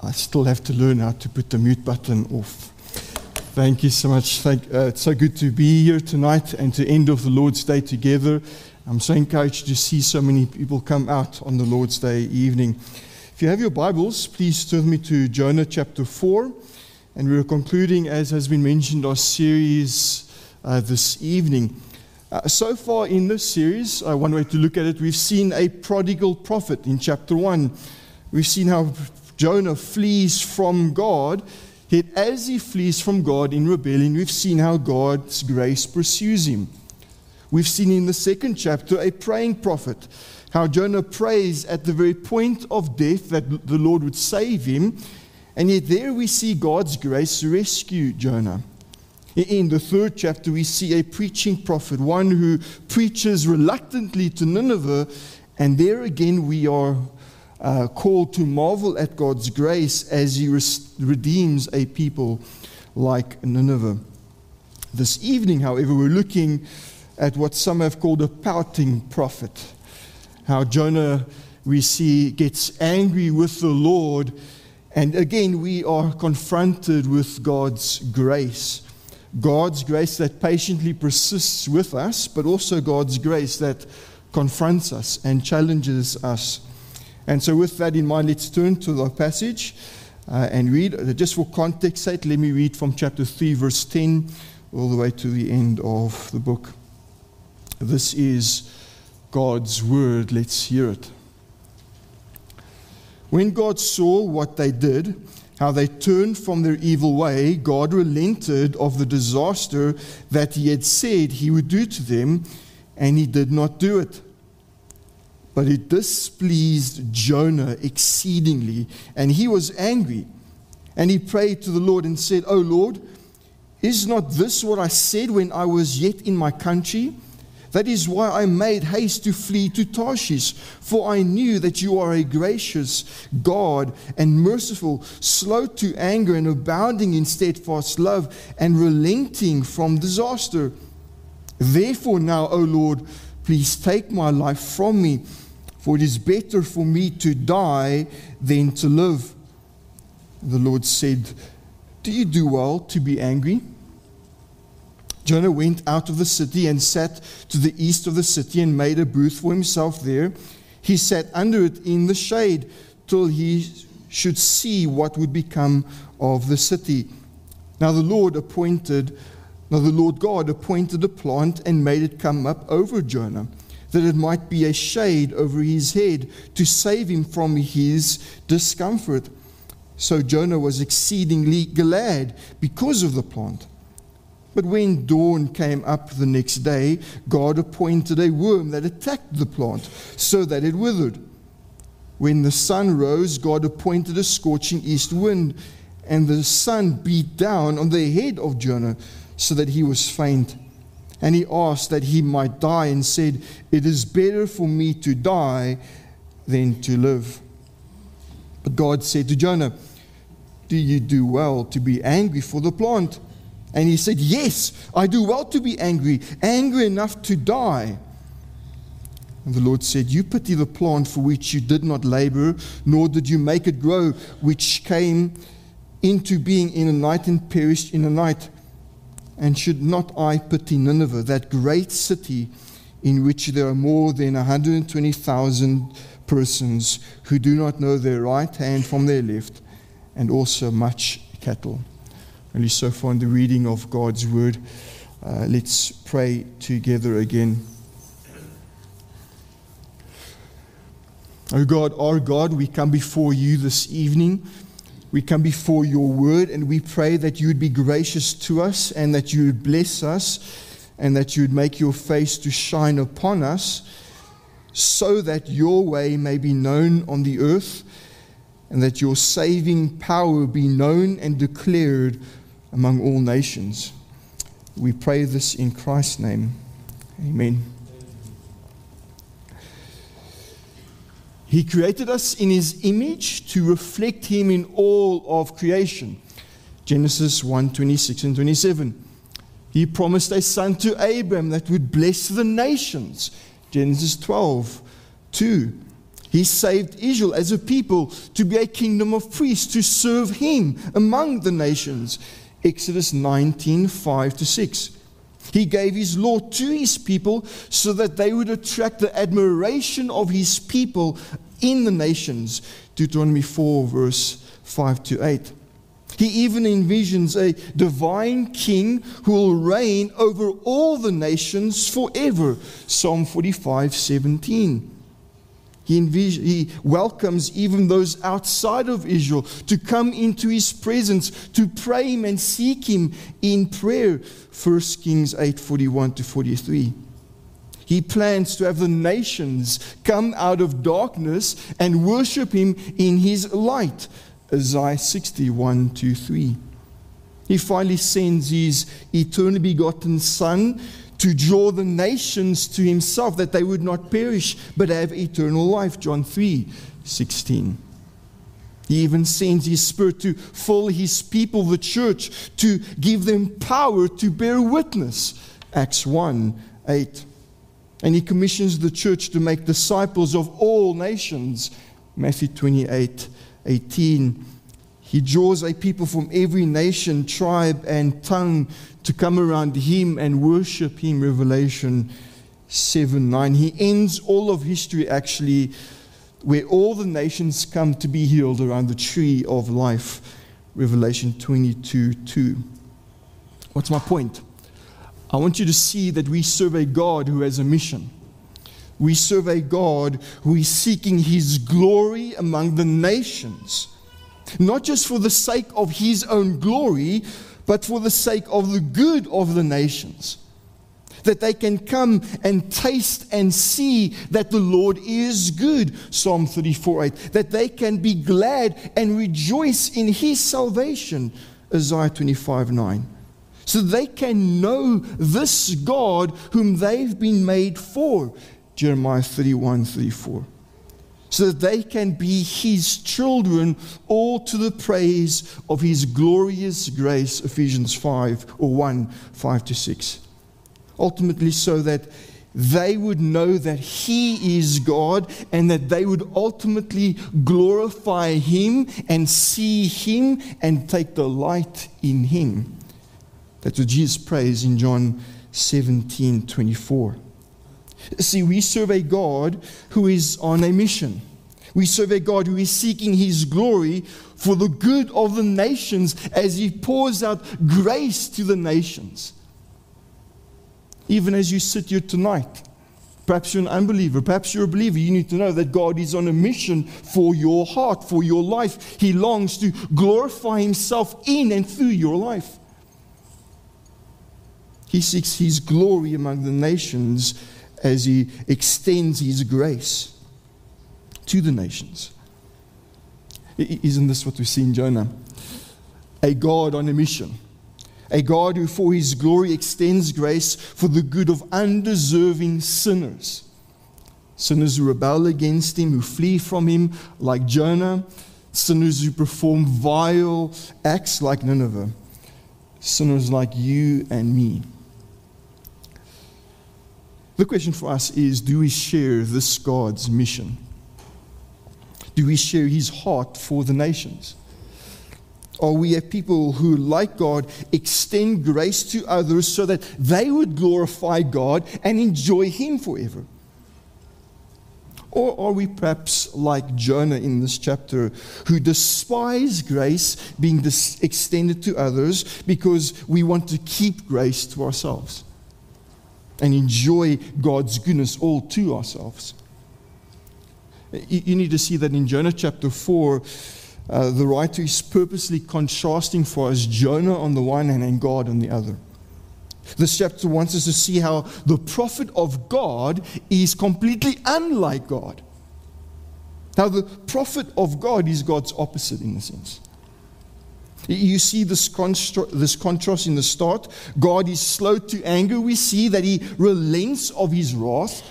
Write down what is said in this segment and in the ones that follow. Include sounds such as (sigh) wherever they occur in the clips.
I still have to learn how to put the mute button off. Thank you so much. Thank, uh, it's so good to be here tonight and to end of the Lord's Day together. I'm so encouraged to see so many people come out on the Lord's Day evening. If you have your Bibles, please turn me to Jonah chapter 4. And we're concluding, as has been mentioned, our series uh, this evening. Uh, so far in this series, uh, one way to look at it, we've seen a prodigal prophet in chapter 1. We've seen how Jonah flees from God Yet, as he flees from God in rebellion, we've seen how God's grace pursues him. We've seen in the second chapter a praying prophet, how Jonah prays at the very point of death that the Lord would save him. And yet, there we see God's grace rescue Jonah. In the third chapter, we see a preaching prophet, one who preaches reluctantly to Nineveh. And there again, we are uh, called to marvel at God's grace as He res- redeems a people like Nineveh. This evening, however, we're looking at what some have called a pouting prophet. How Jonah, we see, gets angry with the Lord, and again, we are confronted with God's grace. God's grace that patiently persists with us, but also God's grace that confronts us and challenges us. And so, with that in mind, let's turn to the passage uh, and read. Uh, just for context sake, let me read from chapter 3, verse 10, all the way to the end of the book. This is God's word. Let's hear it. When God saw what they did, how they turned from their evil way, God relented of the disaster that He had said He would do to them, and He did not do it. But it displeased Jonah exceedingly, and he was angry. And he prayed to the Lord and said, O Lord, is not this what I said when I was yet in my country? That is why I made haste to flee to Tarshish, for I knew that you are a gracious God and merciful, slow to anger and abounding in steadfast love, and relenting from disaster. Therefore, now, O Lord, please take my life from me for it is better for me to die than to live. The Lord said, Do you do well to be angry? Jonah went out of the city and sat to the east of the city and made a booth for himself there. He sat under it in the shade till he should see what would become of the city. Now the Lord appointed, now the Lord God appointed a plant and made it come up over Jonah that it might be a shade over his head to save him from his discomfort. So Jonah was exceedingly glad because of the plant. But when dawn came up the next day, God appointed a worm that attacked the plant so that it withered. When the sun rose, God appointed a scorching east wind, and the sun beat down on the head of Jonah so that he was faint. And he asked that he might die and said, It is better for me to die than to live. But God said to Jonah, Do you do well to be angry for the plant? And he said, Yes, I do well to be angry, angry enough to die. And the Lord said, You pity the plant for which you did not labor, nor did you make it grow, which came into being in a night and perished in a night. And should not I pity Nineveh, that great city in which there are more than 120,000 persons who do not know their right hand from their left, and also much cattle? Only so far in the reading of God's word. Uh, let's pray together again. Oh God, our God, we come before you this evening. We come before your word and we pray that you would be gracious to us and that you would bless us and that you would make your face to shine upon us so that your way may be known on the earth and that your saving power be known and declared among all nations. We pray this in Christ's name. Amen. He created us in his image to reflect him in all of creation. Genesis 1 26 and 27. He promised a son to Abram that would bless the nations. Genesis 12 2. He saved Israel as a people to be a kingdom of priests to serve him among the nations. Exodus 19 5 to 6. He gave his law to his people so that they would attract the admiration of his people in the nations. Deuteronomy 4, verse 5 to 8. He even envisions a divine king who will reign over all the nations forever. Psalm 45, 17. He, envis- he welcomes even those outside of Israel to come into his presence, to pray him and seek him in prayer. 1 Kings 8 41 to 43. He plans to have the nations come out of darkness and worship him in his light. Isaiah 61 2 3. He finally sends his eternally begotten Son to draw the nations to himself, that they would not perish but have eternal life. John 3 16. He even sends his spirit to fill his people, the church, to give them power to bear witness. Acts 1 8. And he commissions the church to make disciples of all nations. Matthew 28 18. He draws a people from every nation, tribe, and tongue to come around him and worship him. Revelation 7 9. He ends all of history actually where all the nations come to be healed around the tree of life. Revelation 22 2. What's my point? I want you to see that we serve a God who has a mission. We serve a God who is seeking his glory among the nations, not just for the sake of his own glory, but for the sake of the good of the nations. That they can come and taste and see that the Lord is good, Psalm 34 8. That they can be glad and rejoice in his salvation, Isaiah 25 9 so they can know this God whom they've been made for. Jeremiah 31 34. So that they can be his children, all to the praise of his glorious grace. Ephesians 5 or 1 5 to 6. Ultimately, so that they would know that He is God and that they would ultimately glorify Him and see Him and take delight in Him. That's what Jesus prays in John 17 24. See, we serve a God who is on a mission. We serve a God who is seeking His glory for the good of the nations as He pours out grace to the nations. Even as you sit here tonight, perhaps you're an unbeliever, perhaps you're a believer, you need to know that God is on a mission for your heart, for your life. He longs to glorify Himself in and through your life. He seeks his glory among the nations as he extends his grace to the nations. Isn't this what we see in Jonah? A God on a mission. A God who, for his glory, extends grace for the good of undeserving sinners. Sinners who rebel against him, who flee from him, like Jonah. Sinners who perform vile acts, like Nineveh. Sinners like you and me. The question for us is do we share this God's mission? Do we share his heart for the nations? Are we a people who, like God, extend grace to others so that they would glorify God and enjoy Him forever? Or are we perhaps like Jonah in this chapter, who despise grace being dis- extended to others because we want to keep grace to ourselves? and enjoy God's goodness all to ourselves. You need to see that in Jonah chapter 4, uh, the writer is purposely contrasting for us Jonah on the one hand and God on the other. This chapter wants us to see how the prophet of God is completely unlike God. Now, the prophet of God is God's opposite in a sense. You see this, constra- this contrast in the start. God is slow to anger. We see that he relents of his wrath.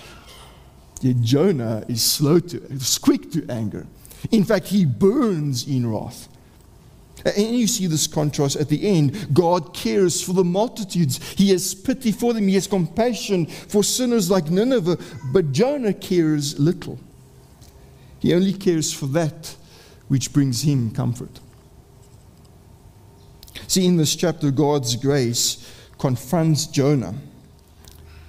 Yet Jonah is slow to, is quick to anger. In fact, he burns in wrath. And you see this contrast at the end. God cares for the multitudes. He has pity for them. He has compassion for sinners like Nineveh. But Jonah cares little. He only cares for that which brings him comfort. See, in this chapter, God's grace confronts Jonah.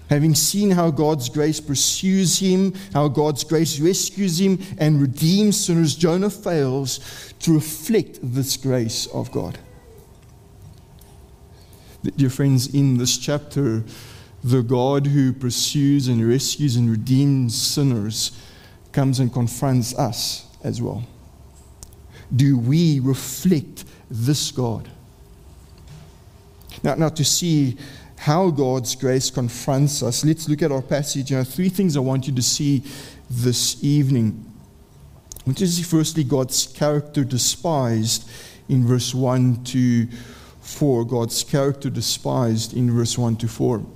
Having seen how God's grace pursues him, how God's grace rescues him and redeems sinners, Jonah fails to reflect this grace of God. Dear friends, in this chapter, the God who pursues and rescues and redeems sinners comes and confronts us as well. Do we reflect this God? Now, now to see how God's grace confronts us, let's look at our passage. There three things I want you to see this evening. Firstly God's character despised in verse 1 to 4. God's character despised in verse 1 to 4.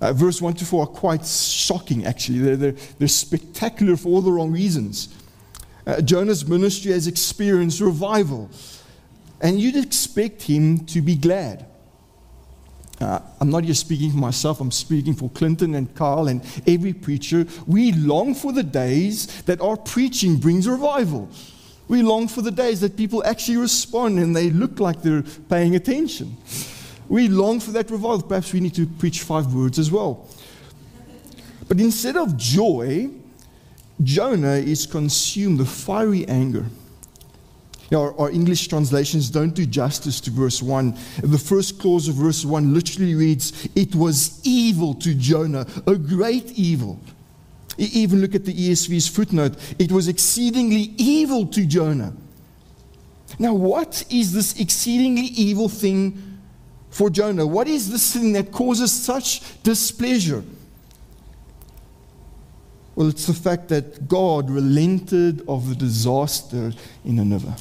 Uh, verse 1 to 4 are quite shocking, actually. They're, they're, they're spectacular for all the wrong reasons. Uh, Jonah's ministry has experienced revival, and you'd expect him to be glad. Uh, I'm not just speaking for myself, I'm speaking for Clinton and Carl and every preacher. We long for the days that our preaching brings revival. We long for the days that people actually respond and they look like they're paying attention. We long for that revival. Perhaps we need to preach five words as well. But instead of joy, Jonah is consumed with fiery anger. Our, our, English translations don't do justice to verse 1. The first clause of verse 1 literally reads, It was evil to Jonah, a great evil. Even look at the ESV's footnote. It was exceedingly evil to Jonah. Now, what is this exceedingly evil thing for Jonah? What is this thing that causes such displeasure? Well, it's the fact that God relented of the disaster in Nineveh.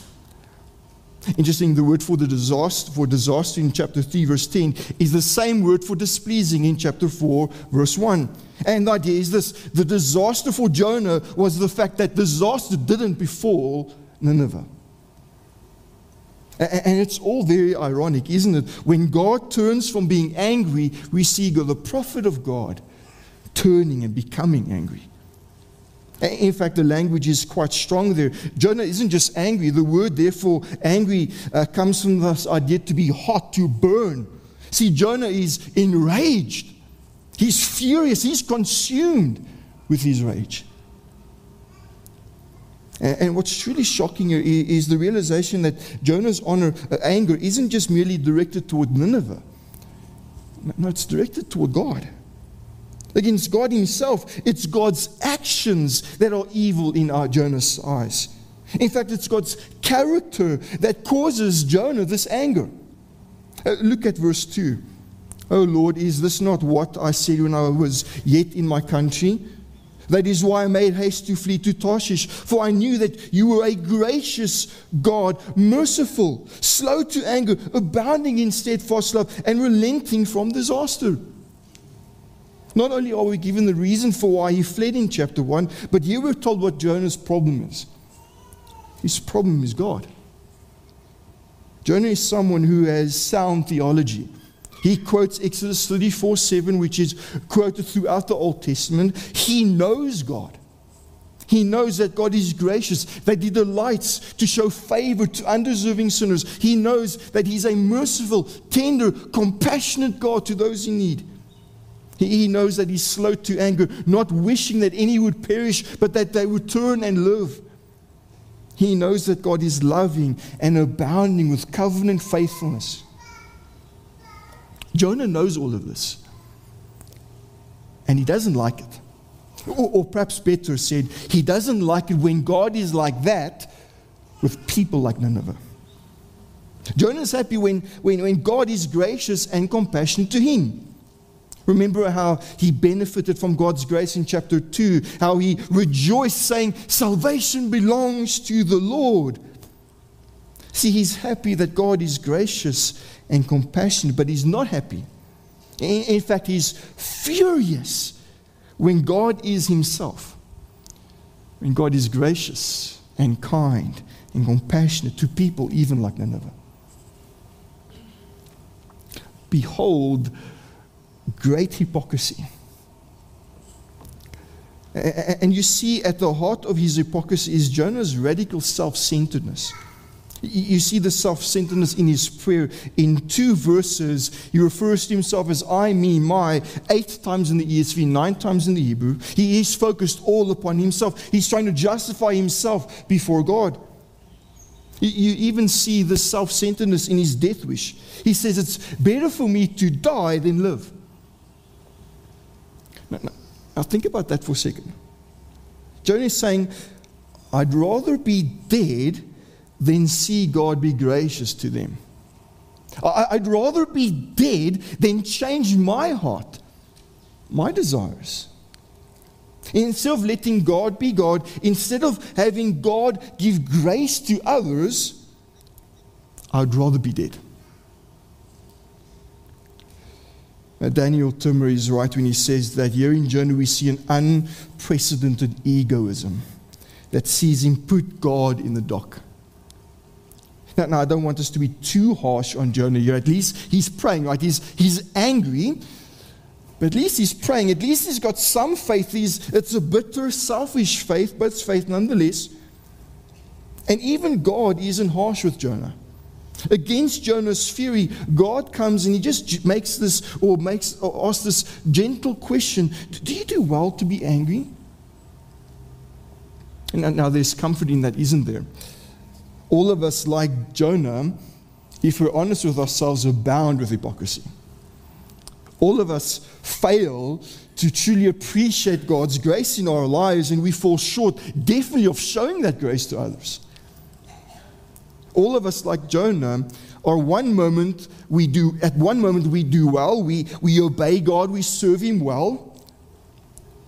Interesting, the word for the disaster, for disaster in chapter 3, verse 10, is the same word for displeasing in chapter 4, verse 1. And the idea is this the disaster for Jonah was the fact that disaster didn't befall Nineveh. And it's all very ironic, isn't it? When God turns from being angry, we see the prophet of God turning and becoming angry. In fact, the language is quite strong there. Jonah isn't just angry. The word, therefore, angry uh, comes from this idea to be hot, to burn. See, Jonah is enraged. He's furious. He's consumed with his rage. And, what's truly shocking here is the realization that Jonah's honor, uh, anger isn't just merely directed toward Nineveh. No, it's directed toward God against God Himself. It's God's actions that are evil in our Jonah's eyes. In fact, it's God's character that causes Jonah this anger. Uh, look at verse 2. Oh Lord, is this not what I said when I was yet in my country? That is why I made haste to flee to Tarshish, for I knew that you were a gracious God, merciful, slow to anger, abounding in steadfast love, and relenting from disaster. Not only are we given the reason for why he fled in chapter 1, but here we're told what Jonah's problem is. His problem is God. Jonah is someone who has sound theology. He quotes Exodus 34 7, which is quoted throughout the Old Testament. He knows God. He knows that God is gracious, that He delights to show favor to undeserving sinners. He knows that He's a merciful, tender, compassionate God to those in need. He knows that he's slow to anger, not wishing that any would perish, but that they would turn and live. He knows that God is loving and abounding with covenant faithfulness. Jonah knows all of this. And he doesn't like it. Or, or, perhaps better said, he doesn't like it when God is like that with people like Nineveh. Jonah is happy when, when, when God is gracious and compassionate to him. Remember how he benefited from God's grace in chapter 2, how he rejoiced, saying, Salvation belongs to the Lord. See, he's happy that God is gracious and compassionate, but he's not happy. In, in fact, he's furious when God is himself, when God is gracious and kind and compassionate to people, even like Nineveh. Behold, great hypocrisy. And you see, at the heart of his hypocrisy is Jonah's radical self centeredness. You see the self centeredness in his prayer. In two verses, he refers to himself as I, me, my, eight times in the ESV, nine times in the Hebrew. He is focused all upon himself. He's trying to justify himself before God. You even see the self centeredness in his death wish. He says, It's better for me to die than live. Now, think about that for a second. Jonah is saying, I'd rather be dead than see God be gracious to them. I'd rather be dead than change my heart, my desires. Instead of letting God be God, instead of having God give grace to others, I'd rather be dead. Now, Uh, Daniel Timmer is right when he says that here in Jonah we see an unprecedented egoism that sees him put God in the dock. Now, now, I don't want us to be too harsh on Jonah here. At least he's praying, right? He's, he's angry, but at least he's praying. At least he's got some faith. He's, it's a bitter, selfish faith, but it's faith nonetheless. And even God isn't harsh with Jonah. Against Jonah's fury, God comes and he just makes this or makes or asks this gentle question Do you do well to be angry? And now there's comfort in that, isn't there? All of us, like Jonah, if we're honest with ourselves, are bound with hypocrisy. All of us fail to truly appreciate God's grace in our lives, and we fall short, definitely, of showing that grace to others. All of us, like Jonah, are one moment we do, at one moment we do well, we, we obey God, we serve Him well,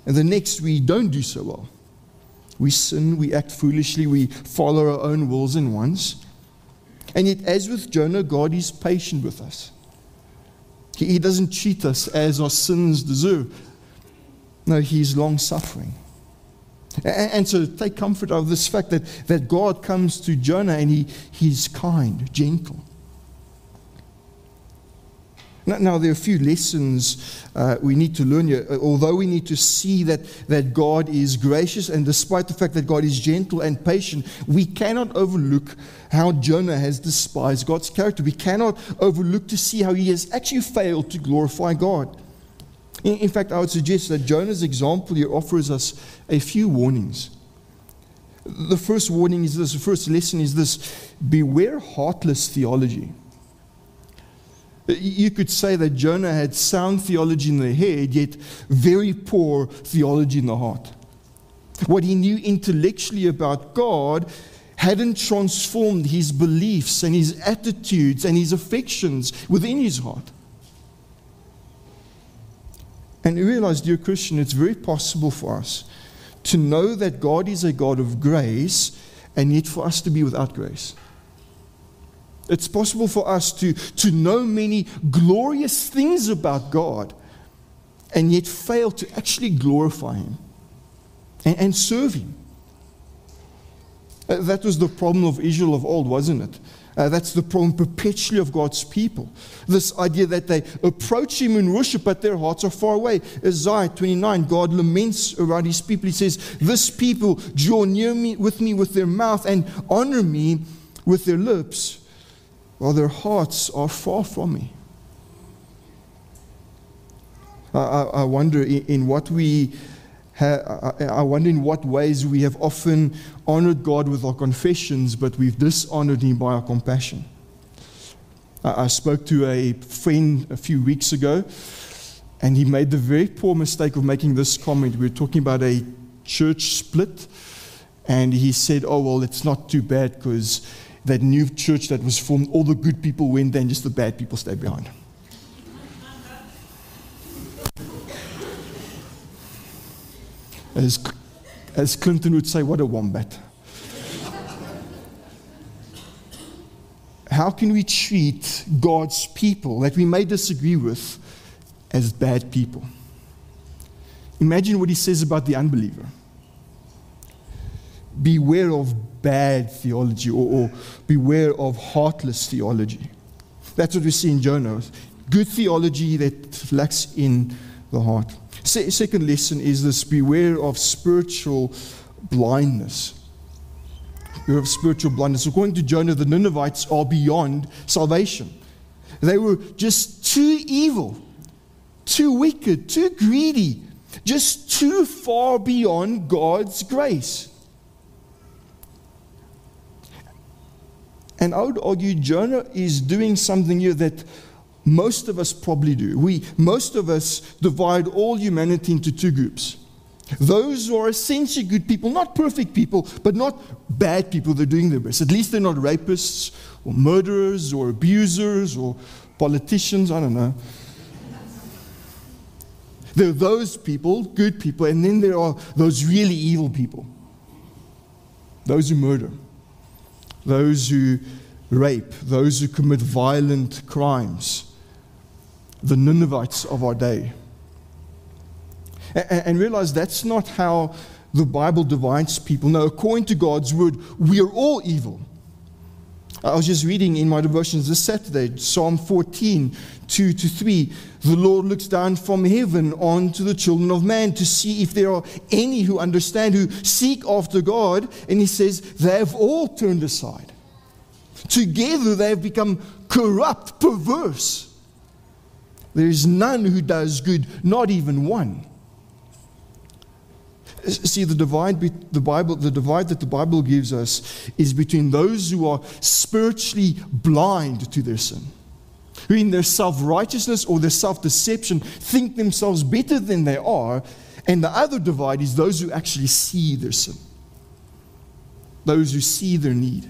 and the next we don't do so well. We sin, we act foolishly, we follow our own wills and wants. And yet, as with Jonah, God is patient with us. He, he doesn't cheat us as our sins deserve. No, He's long suffering. And, so take comfort of this fact that, that God comes to Jonah and he, He's kind, gentle. Now, now, there are a few lessons uh, we need to learn here. Although we need to see that, that God is gracious, and despite the fact that God is gentle and patient, we cannot overlook how Jonah has despised God's character. We cannot overlook to see how he has actually failed to glorify God. In, fact, I would suggest that Jonah's example here offers us a few warnings. The first warning is this, the first lesson is this beware heartless theology. You could say that Jonah had sound theology in the head, yet very poor theology in the heart. What he knew intellectually about God hadn't transformed his beliefs and his attitudes and his affections within his heart. And you realize, dear Christian, it's very possible for us to know that God is a God of grace and yet for us to be without grace. It's possible for us to, to know many glorious things about God and yet fail to actually glorify Him and, and serve Him. Uh, that was the problem of Israel of old, wasn't it? Uh, that's the problem perpetually of God's people. This idea that they approach Him in worship, but their hearts are far away. Isaiah 29, God laments around His people. He says, This people draw near me with me with their mouth and honor me with their lips, while their hearts are far from me. I, I wonder in, in what we I wonder in what ways we have often honored God with our confessions, but we've dishonored Him by our compassion. I, I spoke to a friend a few weeks ago, and he made the very poor mistake of making this comment. We were talking about a church split, and he said, Oh, well, it's not too bad because that new church that was formed, all the good people went there and just the bad people stayed behind. As, as Clinton would say, what a wombat. How can we treat God's people that we may disagree with as bad people? Imagine what he says about the unbeliever beware of bad theology or, or, beware of heartless theology. That's what we see in Jonah. Good theology that lacks in the heart. Se- second lesson is this beware of spiritual blindness. Beware of spiritual blindness. According to Jonah, the Ninevites are beyond salvation. They were just too evil, too wicked, too greedy, just too far beyond God's grace. And I would argue Jonah is doing something here that most of us probably do. We, most of us divide all humanity into two groups. Those who are essentially good people, not perfect people, but not bad people, they're doing their best. At least they're not rapists or murderers or abusers or politicians, I don't know. There are those people, good people, and then there are those really evil people. Those who murder, those who rape, those who commit violent crimes the Ninevites of our day. And, and realize that's not how the Bible divides people. No, according to God's word, we are all evil. I was just reading in my devotions this Saturday, Psalm 14, 2 to 3. The Lord looks down from heaven onto the children of man to see if there are any who understand, who seek after God. And he says, they have all turned aside. Together they have become corrupt, perverse. There is none who does good, not even one. See, the divide, the, Bible, the divide that the Bible gives us is between those who are spiritually blind to their sin, who in their self righteousness or their self deception think themselves better than they are, and the other divide is those who actually see their sin, those who see their need.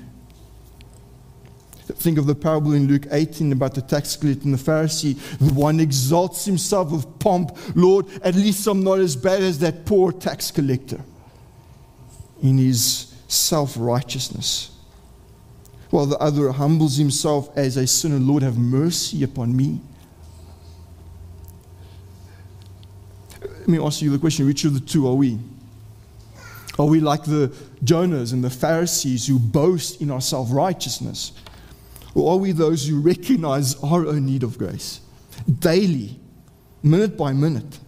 Think of the parable in Luke 18 about the tax collector and the Pharisee. The one exalts himself with pomp. Lord, at least I'm not as bad as that poor tax collector in his self righteousness. While the other humbles himself as a sinner. Lord, have mercy upon me. Let me ask you the question which of the two are we? Are we like the Jonahs and the Pharisees who boast in our self righteousness? Or are we those who recognize our own need of grace daily, minute by minute?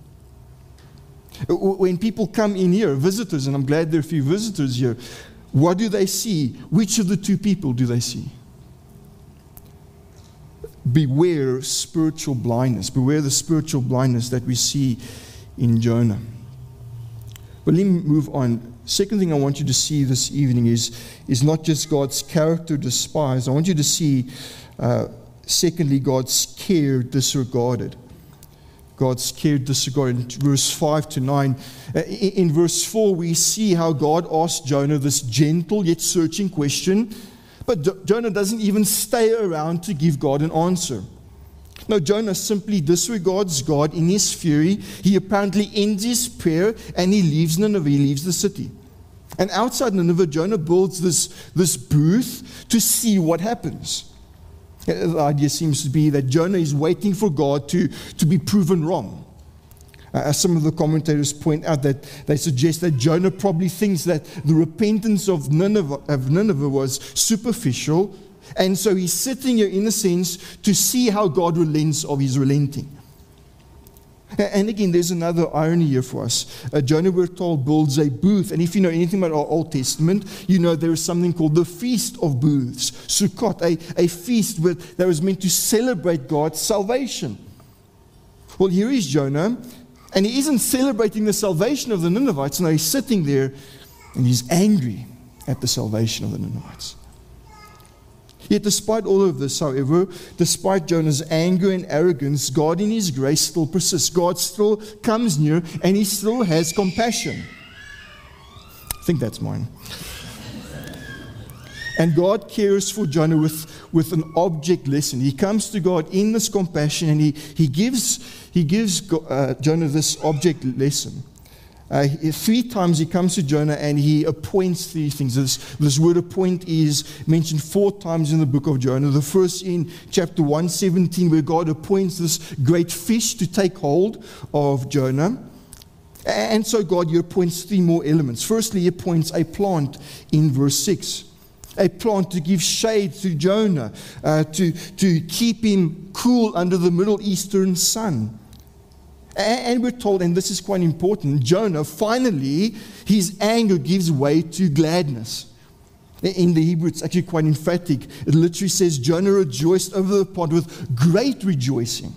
When people come in here, visitors, and I'm glad there are a few visitors here, what do they see? Which of the two people do they see? Beware spiritual blindness. Beware the spiritual blindness that we see in Jonah. But let me move on second thing I want you to see this evening is, is not just God's character despised. I want you to see, uh, secondly, God's care disregarded. God's care disregarded. In verse 5 to 9. Uh, in, verse 4, we see how God asked Jonah this gentle yet searching question. But Jonah doesn't even stay around to give God an answer. No, Jonah simply disregards God in his fury. He apparently ends his prayer and he leaves Nineveh, he leaves the city. And outside Nineveh, Jonah builds this, this booth to see what happens. The idea seems to be that Jonah is waiting for God to, to be proven wrong. Uh, as some of the commentators point out, that they suggest that Jonah probably thinks that the repentance of Nineveh, of Nineveh was superficial, and so he's sitting here, in a sense, to see how God relents of his relenting. And again, there's another irony here for us. Uh, Jonah, we're told, builds a booth. And if you know anything about our Old Testament, you know there is something called the Feast of Booths, Sukkot, a, a feast with, that was meant to celebrate God's salvation. Well, here is Jonah, and he isn't celebrating the salvation of the Ninevites. No, he's sitting there and he's angry at the salvation of the Ninevites. Yet, despite all of this, however, despite Jonah's anger and arrogance, God in His grace still persists. God still comes near and He still has compassion. I think that's mine. And God cares for Jonah with, with an object lesson. He comes to God in this compassion and he, he gives, he gives uh, Jonah this object lesson. Uh, three times he comes to Jonah and he appoints three things. This, this word appoint is mentioned four times in the book of Jonah. The first in chapter 117, where God appoints this great fish to take hold of Jonah. And so God he appoints three more elements. Firstly, he appoints a plant in verse 6 a plant to give shade to Jonah, uh, to, to keep him cool under the Middle Eastern sun. And we're told, and this is quite important, Jonah finally, his anger gives way to gladness. In the Hebrew, it's actually quite emphatic. It literally says, Jonah rejoiced over the pot with great rejoicing.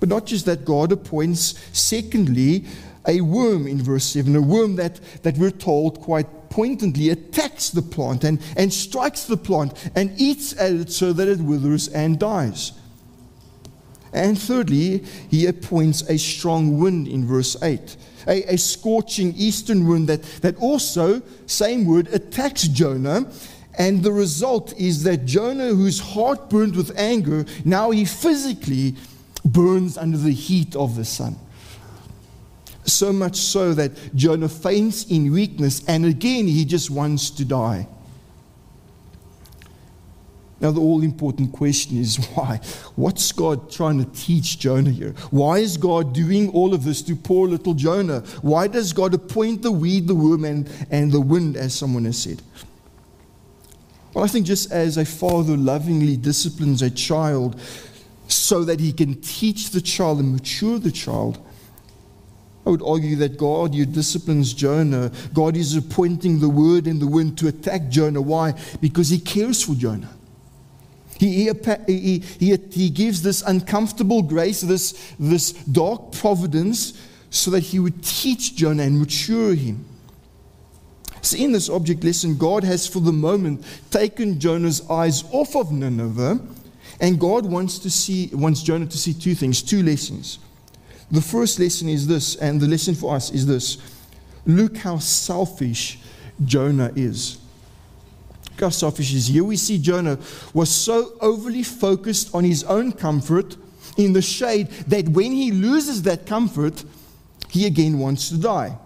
But not just that, God appoints, secondly, a worm in verse 7, a worm that, that we're told quite pointedly attacks the plant and, and strikes the plant and eats at it so that it withers and dies. And thirdly, he appoints a strong wind in verse 8, a, a scorching eastern wind that, that also, same word, attacks Jonah. And the result is that Jonah, whose heart burned with anger, now he physically burns under the heat of the sun. So much so that Jonah faints in weakness, and again he just wants to die. Now, the all important question is (laughs) why? What's God trying to teach Jonah here? Why is God doing all of this to poor little Jonah? Why does God appoint the weed, the worm, and, and the wind, as someone has said? Well, I think just as a father lovingly disciplines a child so that he can teach the child and mature the child, I would argue that God, you disciplines Jonah. God is appointing the word and the wind to attack Jonah. Why? Because he cares for Jonah. He, he, he, he, gives this uncomfortable grace, this, this dark providence, so that he would teach Jonah and mature him. See, in this object lesson, God has for the moment taken Jonah's eyes off of Nineveh, and God wants, to see, wants Jonah to see two things, two lessons. The first lesson is this, and the lesson for us is this look how selfish Jonah is how selfish is. Here we see Jonah was so overly focused on his own comfort in the shade that when he loses that comfort, he again wants to die.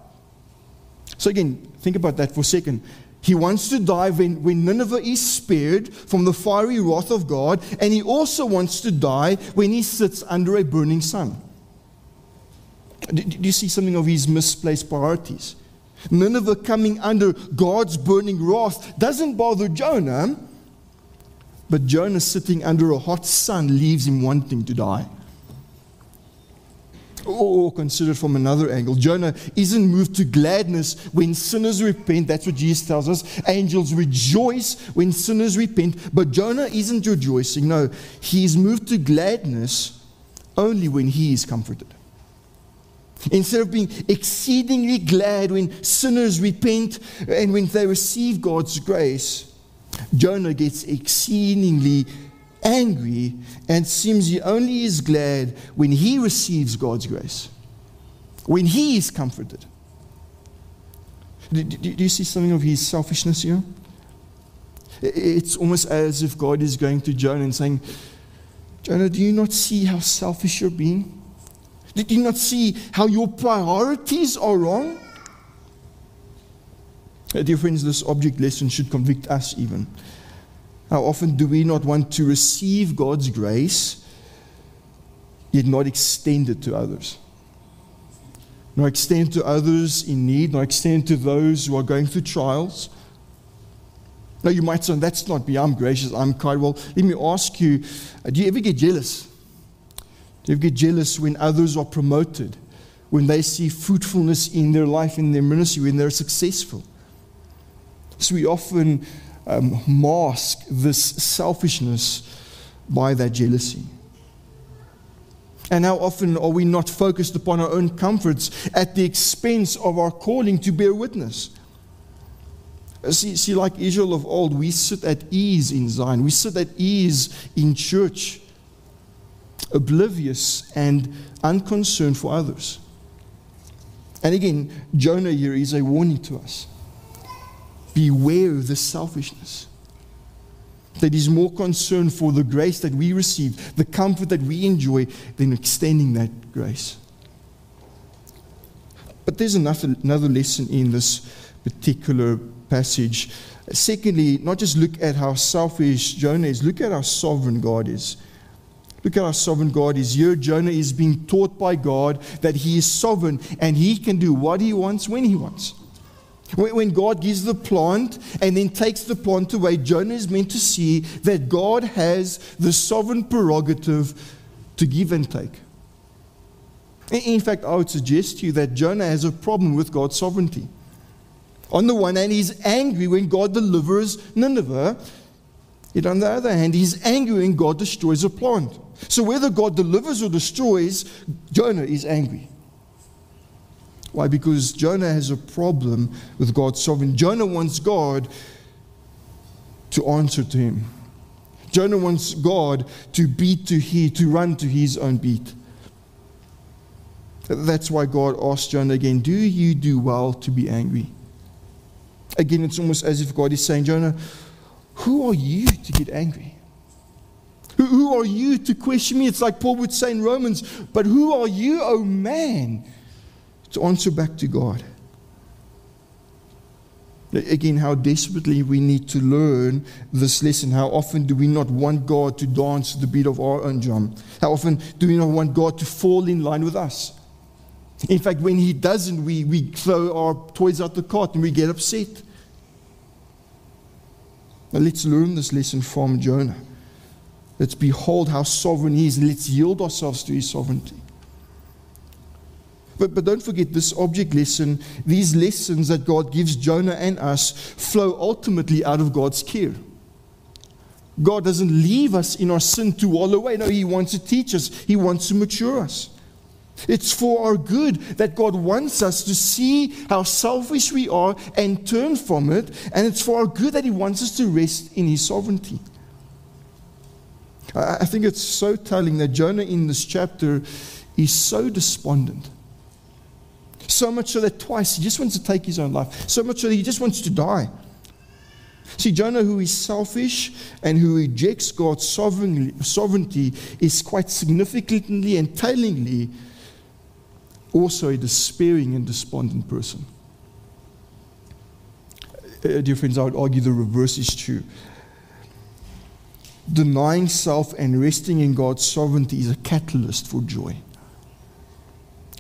So, again, think about that for a second. He wants to die when, when Nineveh is spared from the fiery wrath of God, and he also wants to die when he sits under a burning sun. Do, do you see something of his misplaced priorities? Nineveh coming under God's burning wrath doesn't bother Jonah, but Jonah sitting under a hot sun leaves him wanting to die. Or consider from another angle. Jonah isn't moved to gladness when sinners repent. That's what Jesus tells us. Angels rejoice when sinners repent. But Jonah isn't rejoicing. No, he is moved to gladness only when he is comforted. Instead of being exceedingly glad when sinners repent and when they receive God's grace, Jonah gets exceedingly angry and seems he only is glad when he receives God's grace, when he is comforted. Do, you see something of his selfishness here? It's almost as if God is going to Jonah and saying, Jonah, do you not see how selfish you're being? Did you not see how your priorities are wrong? Uh, dear friends, this object lesson should convict us even. How often do we not want to receive God's grace, yet not extend it to others? Not extend to others in need, not extend to those who are going through trials. Now, you might say, that's not me, I'm gracious, I'm kind. Well, let me ask you, uh, do you ever get jealous? They get jealous when others are promoted, when they see fruitfulness in their life, in their ministry, when they're successful. So we often um, mask this selfishness by that jealousy. And how often are we not focused upon our own comforts at the expense of our calling to bear witness? See, see, like Israel of old, we sit at ease in Zion. We sit at ease in church oblivious and unconcerned for others. And again, Jonah here is a warning to us. Beware of this selfishness. That is more concerned for the grace that we receive, the comfort that we enjoy, than extending that grace. But there's another lesson in this particular passage. Secondly, not just look at how selfish Jonah is, look at how sovereign God is. Look at our sovereign God is here. Jonah is being taught by God that he is sovereign and he can do what he wants when he wants. When God gives the plant and then takes the plant away, Jonah is meant to see that God has the sovereign prerogative to give and take. In fact, I would suggest to you that Jonah has a problem with God's sovereignty. On the one hand, he's angry when God delivers Nineveh. Yet on the other hand, he's angry when God destroys a plant. So whether God delivers or destroys, Jonah is angry. Why? Because Jonah has a problem with God's sovereignty. Jonah wants God to answer to him. Jonah wants God to beat to he, to run to his own beat. That's why God asked Jonah again, Do you do well to be angry? Again, it's almost as if God is saying, Jonah, who are you to get angry? Who, who are you to question me? It's like Paul would say in Romans, but who are you, oh man, to answer back to God? Again, how desperately we need to learn this lesson. How often do we not want God to dance the beat of our own drum? How often do we not want God to fall in line with us? In fact, when He doesn't, we, we throw our toys out the cart and we get upset. Now, let's learn this lesson from Jonah. Let's behold how sovereign He is and let's yield ourselves to His sovereignty. But, but don't forget this object lesson, these lessons that God gives Jonah and us flow ultimately out of God's care. God doesn't leave us in our sin to wallow away. No, He wants to teach us, He wants to mature us. It's for our good that God wants us to see how selfish we are and turn from it. And it's for our good that He wants us to rest in His sovereignty. I think it's so telling that Jonah in this chapter is so despondent. So much so that twice he just wants to take his own life. So much so that he just wants to die. See, Jonah, who is selfish and who rejects God's sovereignty, is quite significantly and tellingly also a despairing and despondent person. Uh, dear friends, I would argue the reverse is true. Denying self and resting in God's sovereignty is a catalyst for joy.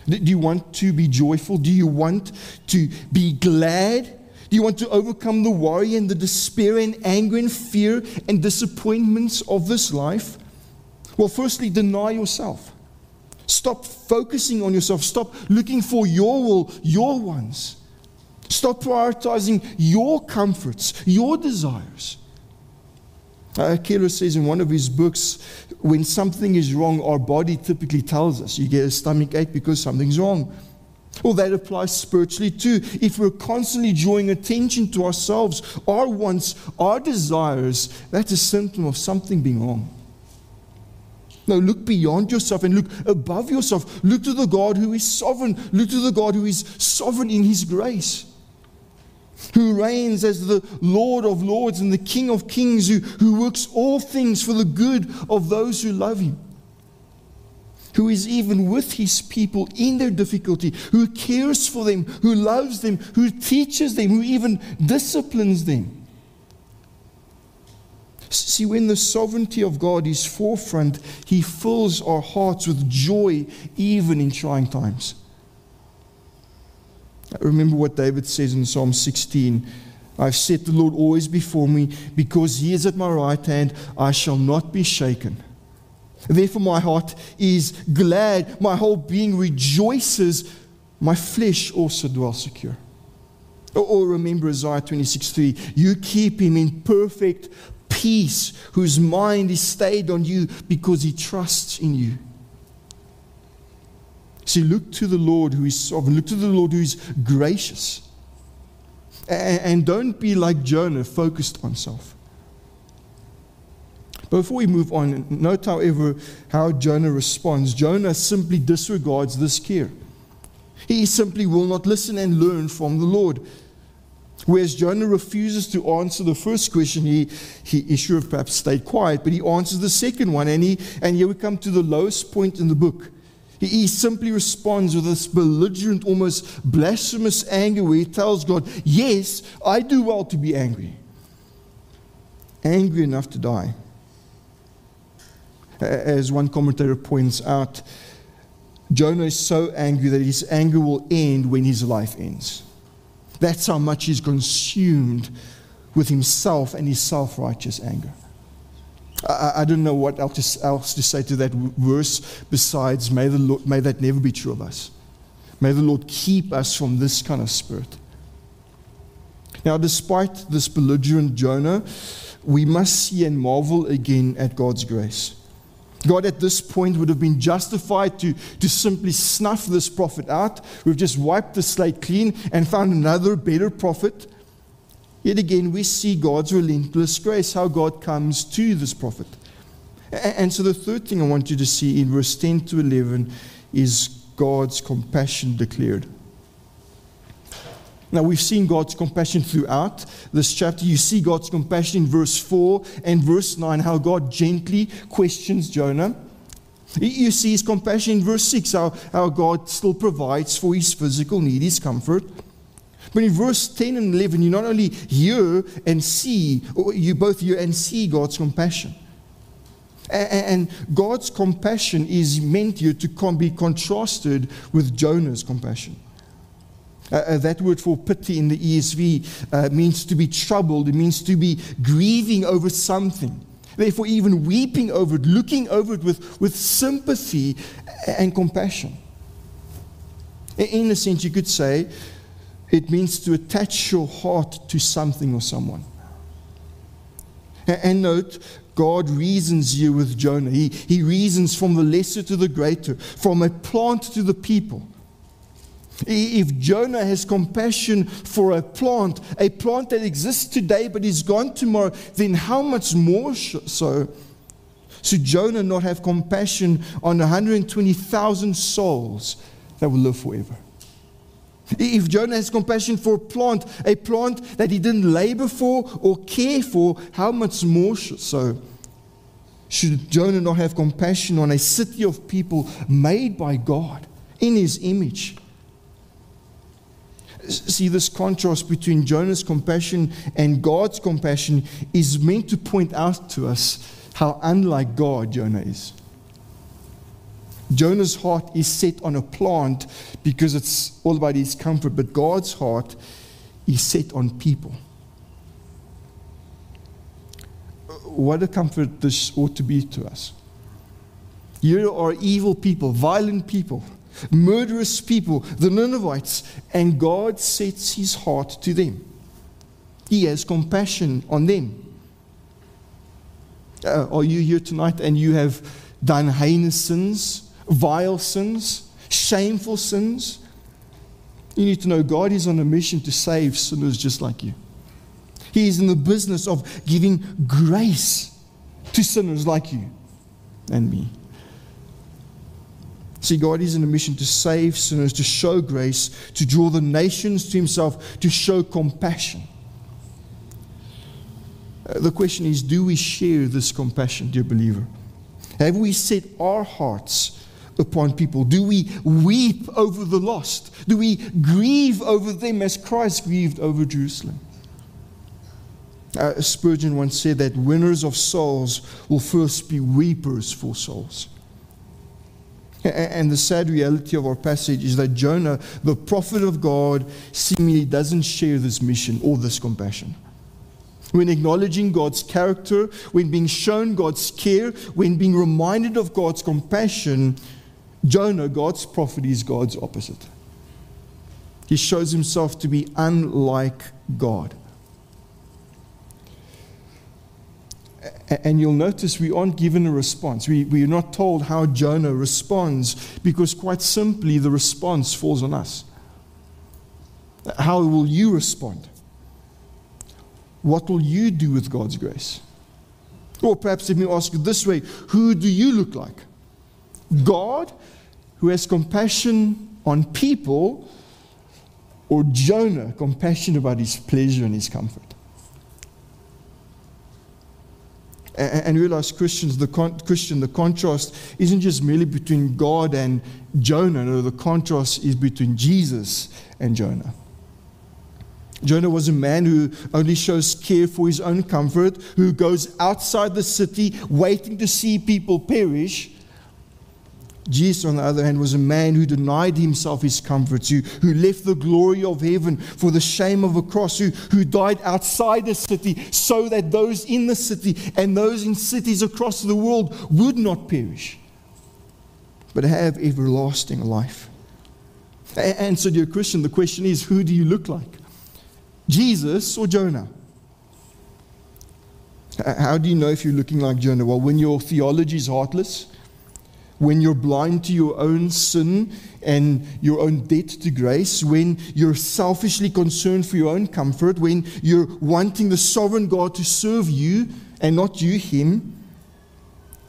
Do you want to be joyful? Do you want to be glad? Do you want to overcome the worry and the despair and anger and fear and disappointments of this life? Well, firstly, deny yourself. Stop focusing on yourself. Stop looking for your will, your wants. Stop prioritizing your comforts, your desires. Uh, says in one of his books, when something is wrong, our body typically tells us. You get a stomach ache because something's wrong. Well, that applies spiritually too. If we're constantly drawing attention to ourselves, our wants, our desires, that's a symptom of something being wrong. No, look beyond yourself and look above yourself. Look to the God who is sovereign. Look to the God who is sovereign in his grace who reigns as the Lord of lords and the King of kings, who, who works all things for the good of those who love him, who is even with his people in their difficulty, who cares for them, who loves them, who teaches them, who even disciplines them. See, when the sovereignty of God is forefront, He fills our hearts with joy even in trying times. Remember what David says in Psalm 16 I've set the Lord always before me, because he is at my right hand, I shall not be shaken. Therefore, my heart is glad, my whole being rejoices, my flesh also dwells secure. Or, remember Isaiah 26 3 You keep him in perfect peace, whose mind is stayed on you because he trusts in you. See, look to the Lord who is sovereign. Look to the Lord who is gracious. And, and don't be like Jonah, focused on self. But before we move on, note, however, how Jonah responds. Jonah simply disregards this care. He simply will not listen and learn from the Lord. Whereas Jonah refuses to answer the first question, he, he, he should have perhaps stayed quiet, but he answers the second one. And, he, and here we come to the lowest point in the book. He simply responds with this belligerent, almost blasphemous anger where he tells God, Yes, I do well to be angry. Angry enough to die. As one commentator points out, Jonah is so angry that his anger will end when his life ends. That's how much he's consumed with himself and his self righteous anger. I, I don't know what else, else to say to that verse besides, may, the Lord, may that never be true of us. May the Lord keep us from this kind of spirit. Now, despite this belligerent Jonah, we must see and marvel again at God's grace. God at this point would have been justified to, to simply snuff this prophet out. We've just wiped the slate clean and found another better prophet. Yet again, we see God's relentless grace, how God comes to this prophet. And so, the third thing I want you to see in verse 10 to 11 is God's compassion declared. Now, we've seen God's compassion throughout this chapter. You see God's compassion in verse 4 and verse 9, how God gently questions Jonah. You see his compassion in verse 6, how, how God still provides for his physical need, his comfort. But in verse 10 and 11, you not only hear and see, you both hear and see God's compassion. And God's compassion is meant here to be contrasted with Jonah's compassion. Uh, that word for pity in the ESV uh, means to be troubled, it means to be grieving over something. Therefore, even weeping over it, looking over it with, with sympathy and compassion. In a sense, you could say it means to attach your heart to something or someone. And note, God reasons here with Jonah. He, he reasons from the lesser to the greater, from a plant to the people. If Jonah has compassion for a plant, a plant that exists today but is gone tomorrow, then how much more so should Jonah not have compassion on 120,000 souls that will live forever? If Jonah has compassion for a plant, a plant that he didn't labor for or care for, how much more so should Jonah not have compassion on a city of people made by God in his image? See, this contrast between Jonah's compassion and God's compassion is meant to point out to us how unlike God Jonah is. Jonah's heart is set on a plant because it's all about his comfort, but God's heart is set on people. What a comfort this ought to be to us. You are evil people, violent people, murderous people, the Ninevites, and God sets his heart to them. He has compassion on them. Uh, are you here tonight and you have done heinous sins? Vile sins, shameful sins. You need to know God is on a mission to save sinners just like you. He is in the business of giving grace to sinners like you and me. See, God is in a mission to save sinners, to show grace, to draw the nations to Himself, to show compassion. Uh, the question is do we share this compassion, dear believer? Have we set our hearts upon people? Do we weep over the lost? Do we grieve over them as Christ grieved over Jerusalem? Uh, Spurgeon once said that winners of souls will first be weepers for souls. And the sad reality of our passage is that Jonah, the prophet of God, seemingly doesn't share this mission or this compassion. When acknowledging God's character, when being shown God's care, when being reminded of God's compassion, Jonah, God's prophet, is God's opposite. He shows himself to be unlike God. And you'll notice we aren't given a response. We, we are not told how Jonah responds because, quite simply, the response falls on us. How will you respond? What will you do with God's grace? Or perhaps let me ask you this way Who do you look like? God who has compassion on people, or Jonah, compassion about his pleasure and his comfort. And, realize Christians, the con- Christian, the contrast isn't just merely between God and Jonah. No, the contrast is between Jesus and Jonah. Jonah was a man who only shows care for his own comfort, who goes outside the city waiting to see people perish Jesus, on the other hand, was a man who denied himself his comforts, who, who left the glory of heaven for the shame of a cross, who, who died outside the city so that those in the city and those in cities across the world would not perish, but have everlasting life. And so, dear Christian, the question is who do you look like? Jesus or Jonah? How do you know if you're looking like Jonah? Well, when your theology is heartless, when you're blind to your own sin and your own debt to grace, when you're selfishly concerned for your own comfort, when you're wanting the sovereign God to serve you and not you Him,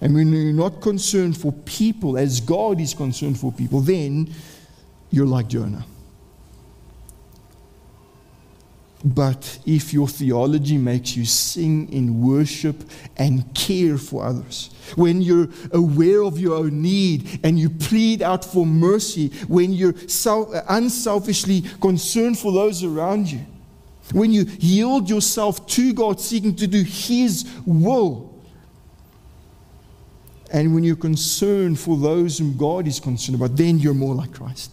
and when you're not concerned for people as God is concerned for people, then you're like Jonah. But if your theology makes you sing in worship and care for others, when you're aware of your own need and you plead out for mercy, when you're self, unselfishly concerned for those around you, when you yield yourself to God, seeking to do His will, and when you're concerned for those whom God is concerned about, then you're more like Christ.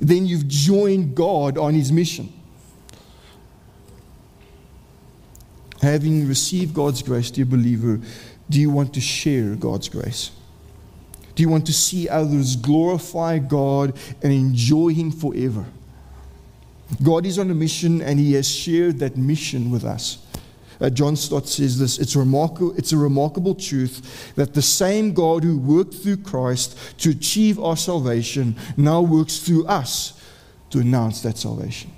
Then you've joined God on His mission. Having received God's grace, dear believer, do you want to share God's grace? Do you want to see others glorify God and enjoy Him forever? God is on a mission and He has shared that mission with us. Uh, John Stott says this it's, it's a remarkable truth that the same God who worked through Christ to achieve our salvation now works through us to announce that salvation.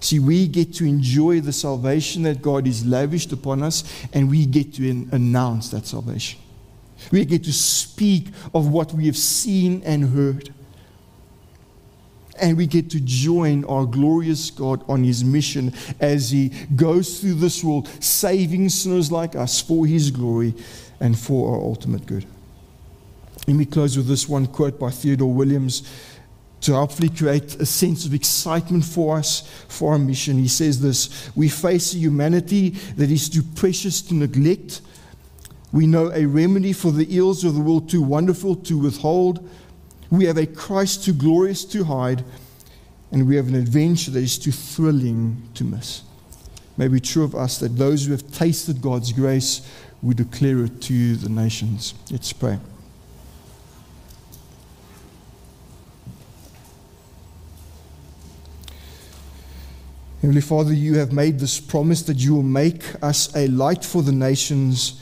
See, we get to enjoy the salvation that God has lavished upon us, and we get to announce that salvation. We get to speak of what we have seen and heard. And we get to join our glorious God on his mission as he goes through this world, saving sinners like us for his glory and for our ultimate good. Let me close with this one quote by Theodore Williams to hopefully create a sense of excitement for us for our mission. He says this We face a humanity that is too precious to neglect. We know a remedy for the ills of the world too wonderful to withhold. We have a Christ too glorious to hide. And we have an adventure that is too thrilling to miss. May it be true of us that those who have tasted God's grace, we declare it to the nations. Let's pray. Heavenly Father, you have made this promise that you will make us a light for the nations,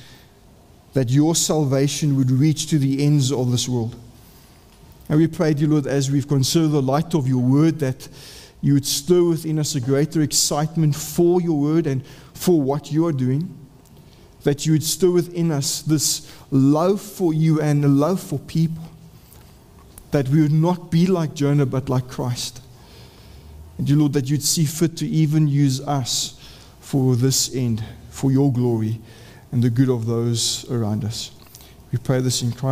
that your salvation would reach to the ends of this world. And we pray, dear Lord, as we've considered the light of your word, that you would stir within us a greater excitement for your word and for what you are doing. That you would stir within us this love for you and love for people. That we would not be like Jonah, but like Christ. And dear Lord, that you'd see fit to even use us for this end, for your glory and the good of those around us. We pray this in Christ.